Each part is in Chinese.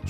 《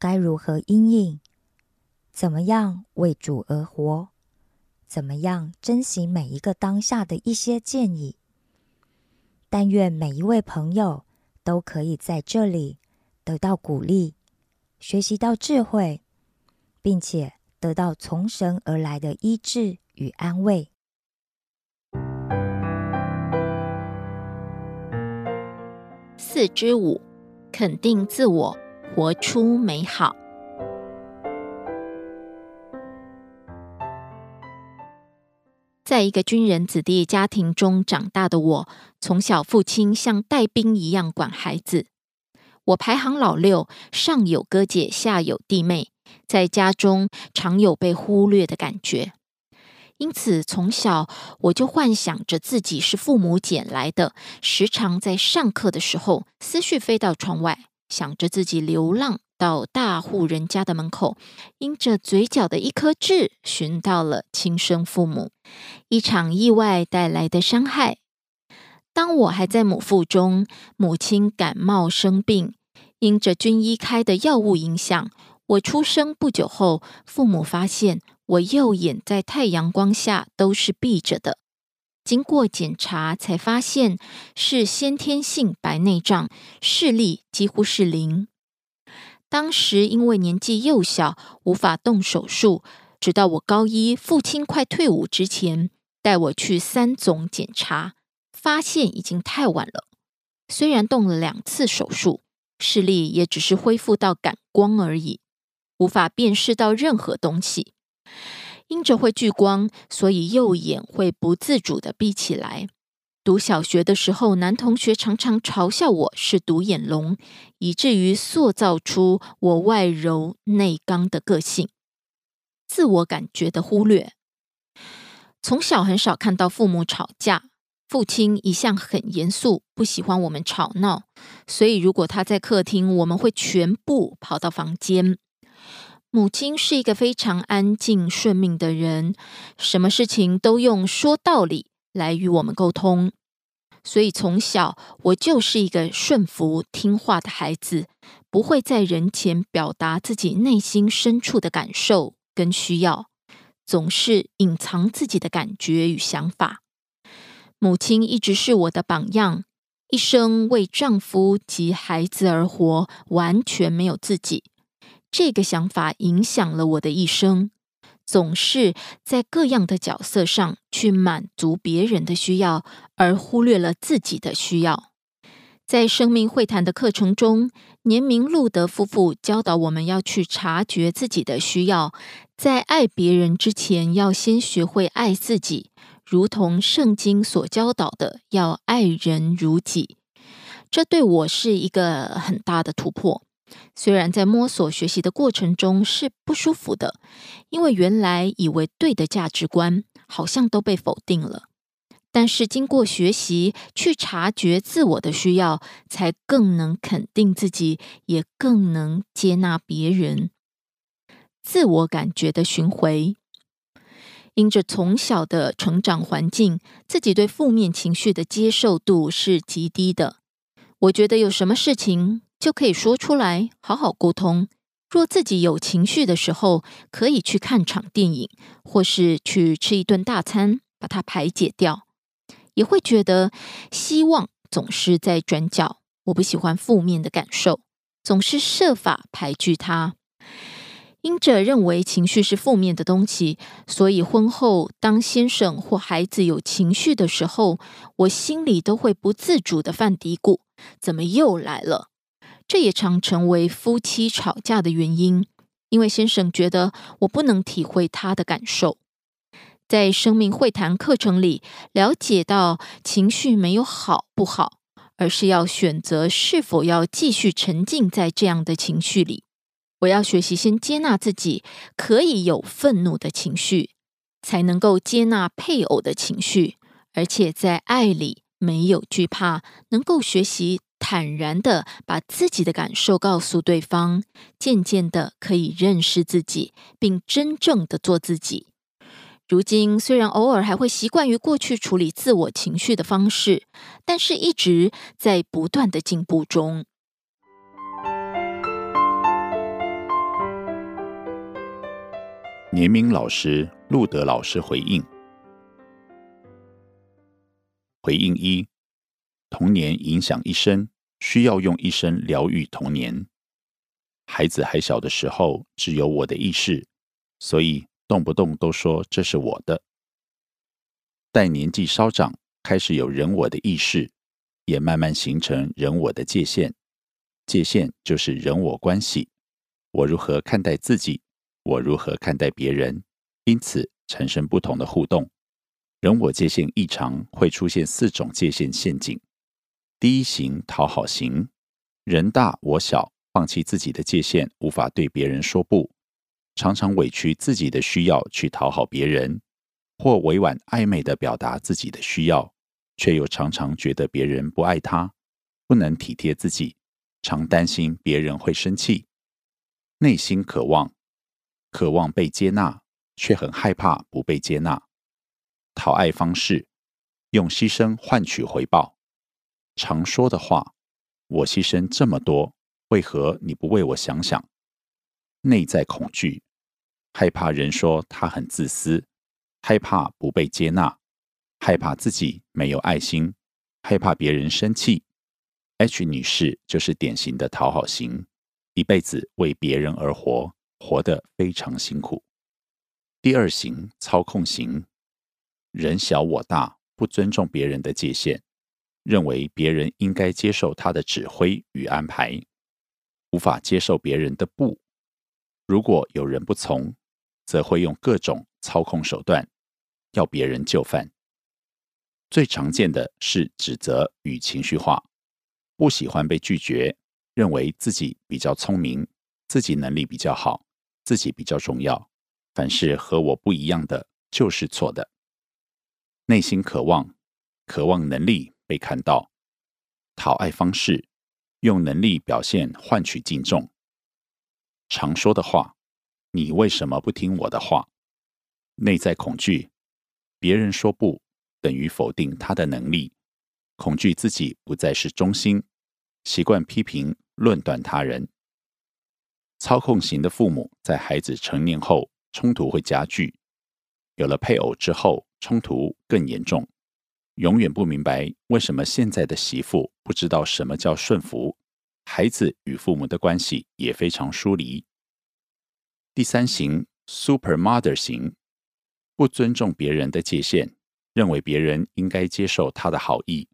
该如何应应，怎么样为主而活，怎么样珍惜每一个当下的一些建议。但愿每一位朋友都可以在这里得到鼓励，学习到智慧，并且得到从神而来的医治。与安慰。四之五，肯定自我，活出美好。在一个军人子弟家庭中长大的我，从小父亲像带兵一样管孩子。我排行老六，上有哥姐，下有弟妹，在家中常有被忽略的感觉。因此，从小我就幻想着自己是父母捡来的，时常在上课的时候，思绪飞到窗外，想着自己流浪到大户人家的门口，因着嘴角的一颗痣，寻到了亲生父母。一场意外带来的伤害。当我还在母腹中，母亲感冒生病，因着军医开的药物影响，我出生不久后，父母发现。我右眼在太阳光下都是闭着的，经过检查才发现是先天性白内障，视力几乎是零。当时因为年纪幼小，无法动手术，直到我高一，父亲快退伍之前，带我去三总检查，发现已经太晚了。虽然动了两次手术，视力也只是恢复到感光而已，无法辨识到任何东西。因着会聚光，所以右眼会不自主的闭起来。读小学的时候，男同学常常嘲笑我是独眼龙，以至于塑造出我外柔内刚的个性。自我感觉的忽略，从小很少看到父母吵架，父亲一向很严肃，不喜欢我们吵闹，所以如果他在客厅，我们会全部跑到房间。母亲是一个非常安静顺命的人，什么事情都用说道理来与我们沟通，所以从小我就是一个顺服听话的孩子，不会在人前表达自己内心深处的感受跟需要，总是隐藏自己的感觉与想法。母亲一直是我的榜样，一生为丈夫及孩子而活，完全没有自己。这个想法影响了我的一生，总是在各样的角色上去满足别人的需要，而忽略了自己的需要。在生命会谈的课程中，年明路德夫妇教导我们要去察觉自己的需要，在爱别人之前，要先学会爱自己，如同圣经所教导的，要爱人如己。这对我是一个很大的突破。虽然在摸索学习的过程中是不舒服的，因为原来以为对的价值观好像都被否定了。但是经过学习，去察觉自我的需要，才更能肯定自己，也更能接纳别人。自我感觉的巡回。因着从小的成长环境，自己对负面情绪的接受度是极低的。我觉得有什么事情就可以说出来，好好沟通。若自己有情绪的时候，可以去看场电影，或是去吃一顿大餐，把它排解掉。也会觉得希望总是在转角。我不喜欢负面的感受，总是设法排拒它。因着认为情绪是负面的东西，所以婚后当先生或孩子有情绪的时候，我心里都会不自主的犯嘀咕：怎么又来了？这也常成为夫妻吵架的原因，因为先生觉得我不能体会他的感受。在生命会谈课程里，了解到情绪没有好不好，而是要选择是否要继续沉浸在这样的情绪里。我要学习先接纳自己可以有愤怒的情绪，才能够接纳配偶的情绪，而且在爱里没有惧怕，能够学习坦然的把自己的感受告诉对方，渐渐的可以认识自己，并真正的做自己。如今虽然偶尔还会习惯于过去处理自我情绪的方式，但是一直在不断的进步中。年明老师、路德老师回应：回应一，童年影响一生，需要用一生疗愈童年。孩子还小的时候，只有我的意识，所以动不动都说这是我的。待年纪稍长，开始有人我的意识，也慢慢形成人我的界限。界限就是人我关系，我如何看待自己？我如何看待别人，因此产生不同的互动。人我界限异常会出现四种界限陷阱。第一型讨好型，人大我小，放弃自己的界限，无法对别人说不，常常委屈自己的需要去讨好别人，或委婉暧昧的表达自己的需要，却又常常觉得别人不爱他，不能体贴自己，常担心别人会生气，内心渴望。渴望被接纳，却很害怕不被接纳。讨爱方式用牺牲换取回报。常说的话：“我牺牲这么多，为何你不为我想想？”内在恐惧，害怕人说他很自私，害怕不被接纳，害怕自己没有爱心，害怕别人生气。H 女士就是典型的讨好型，一辈子为别人而活。活得非常辛苦。第二型操控型，人小我大，不尊重别人的界限，认为别人应该接受他的指挥与安排，无法接受别人的不。如果有人不从，则会用各种操控手段要别人就范。最常见的是指责与情绪化，不喜欢被拒绝，认为自己比较聪明，自己能力比较好。自己比较重要，凡是和我不一样的就是错的。内心渴望，渴望能力被看到，讨爱方式用能力表现换取敬重。常说的话，你为什么不听我的话？内在恐惧，别人说不等于否定他的能力，恐惧自己不再是中心，习惯批评论断他人。操控型的父母在孩子成年后，冲突会加剧；有了配偶之后，冲突更严重。永远不明白为什么现在的媳妇不知道什么叫顺服，孩子与父母的关系也非常疏离。第三型 Super Mother 型，不尊重别人的界限，认为别人应该接受他的好意。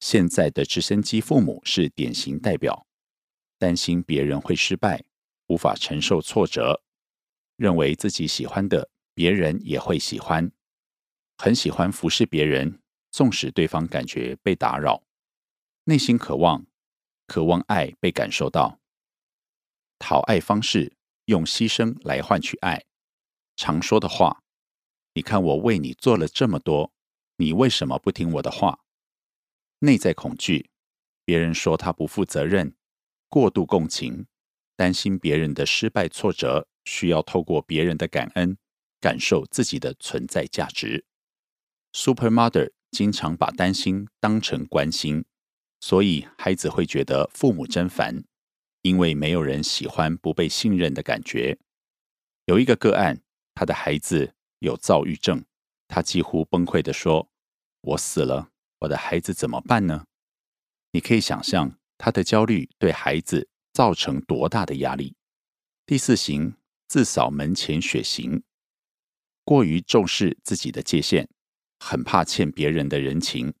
现在的直升机父母是典型代表，担心别人会失败。无法承受挫折，认为自己喜欢的别人也会喜欢，很喜欢服侍别人，纵使对方感觉被打扰，内心渴望，渴望爱被感受到。讨爱方式用牺牲来换取爱，常说的话：“你看我为你做了这么多，你为什么不听我的话？”内在恐惧，别人说他不负责任，过度共情。担心别人的失败挫折，需要透过别人的感恩，感受自己的存在价值。Super Mother 经常把担心当成关心，所以孩子会觉得父母真烦，因为没有人喜欢不被信任的感觉。有一个个案，他的孩子有躁郁症，他几乎崩溃的说：“我死了，我的孩子怎么办呢？”你可以想象他的焦虑对孩子造成多大的压力。第四型自扫门前雪型，过于重视自己的界限。很怕欠别人的人情，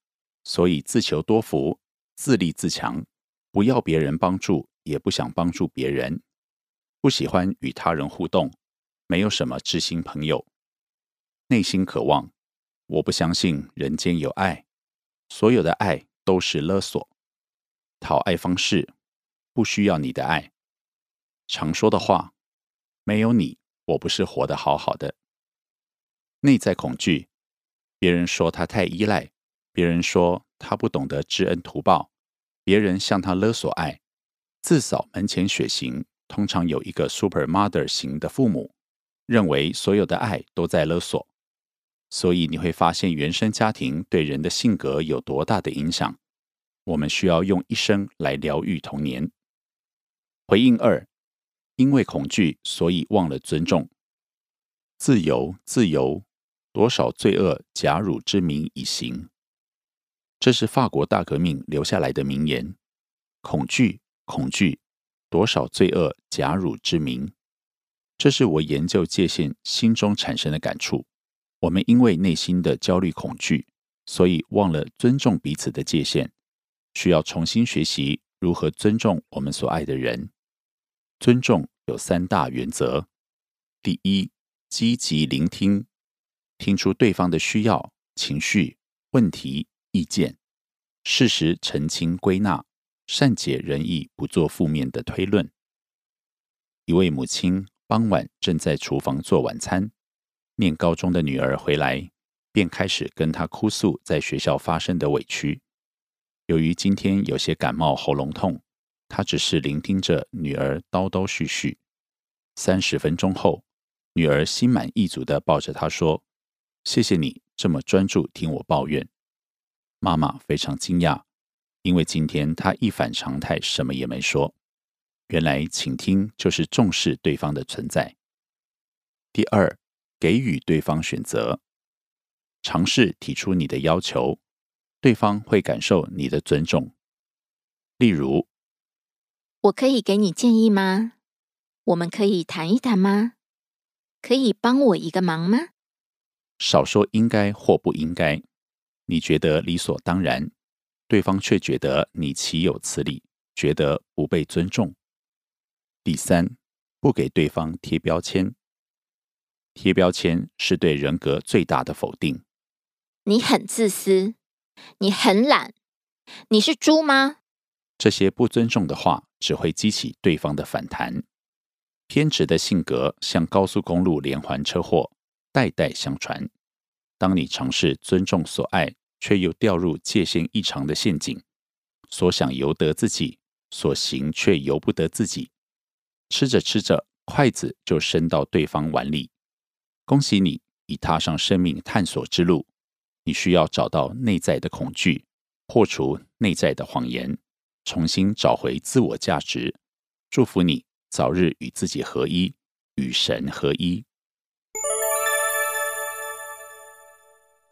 所以自求多福，自立自强，不要别人帮助，也不想帮助别人，不喜欢与他人互动，没有什么知心朋友，内心渴望，我不相信人间有爱，所有的爱都是勒索，讨爱方式不需要你的爱，常说的话，没有你，我不是活得好好的，内在恐惧。别人说他太依赖，别人说他不懂得知恩图报，别人向他勒索爱，自扫门前雪型。通常有一个 super mother 型的父母，认为所有的爱都在勒索，所以你会发现原生家庭对人的性格有多大的影响。我们需要用一生来疗愈童年。回应二，因为恐惧，所以忘了尊重。自由，自由。多少罪恶假汝之名以行，这是法国大革命留下来的名言。恐惧，恐惧，多少罪恶假汝之名。这是我研究界限心中产生的感触。我们因为内心的焦虑恐惧，所以忘了尊重彼此的界限，需要重新学习如何尊重我们所爱的人。尊重有三大原则：第一，积极聆听。听出对方的需要、情绪、问题、意见，适时澄清归纳，善解人意，不做负面的推论。一位母亲傍晚正在厨房做晚餐，念高中的女儿回来，便开始跟她哭诉在学校发生的委屈。由于今天有些感冒、喉咙痛，她只是聆听着女儿叨叨絮絮。三十分钟后，女儿心满意足地抱着她说。谢谢你这么专注听我抱怨，妈妈非常惊讶，因为今天她一反常态，什么也没说。原来倾听就是重视对方的存在。第二，给予对方选择，尝试提出你的要求，对方会感受你的尊重。例如，我可以给你建议吗？我们可以谈一谈吗？可以帮我一个忙吗？少说应该或不应该，你觉得理所当然，对方却觉得你岂有此理，觉得不被尊重。第三，不给对方贴标签，贴标签是对人格最大的否定。你很自私，你很懒，你是猪吗？这些不尊重的话，只会激起对方的反弹。偏执的性格像高速公路连环车祸。代代相传。当你尝试尊重所爱，却又掉入界限异常的陷阱，所想由得自己，所行却由不得自己。吃着吃着，筷子就伸到对方碗里。恭喜你，已踏上生命探索之路。你需要找到内在的恐惧，破除内在的谎言，重新找回自我价值。祝福你早日与自己合一，与神合一。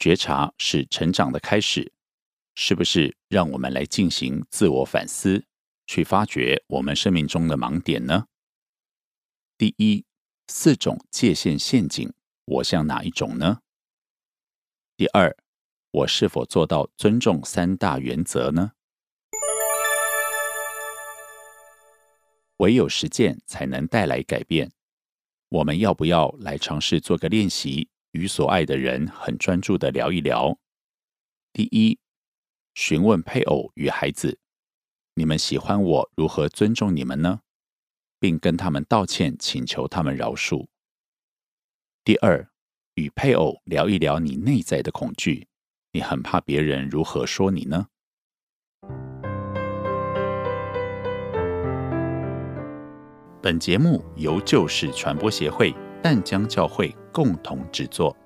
觉察是成长的开始，是不是？让我们来进行自我反思，去发掘我们生命中的盲点呢？第一，四种界限陷阱，我像哪一种呢？第二，我是否做到尊重三大原则呢？唯有实践才能带来改变。我们要不要来尝试做个练习？与所爱的人很专注的聊一聊。第一，询问配偶与孩子：“你们喜欢我如何尊重你们呢？”并跟他们道歉，请求他们饶恕。第二，与配偶聊一聊你内在的恐惧：你很怕别人如何说你呢？本节目由旧事传播协会淡江教会共同制作。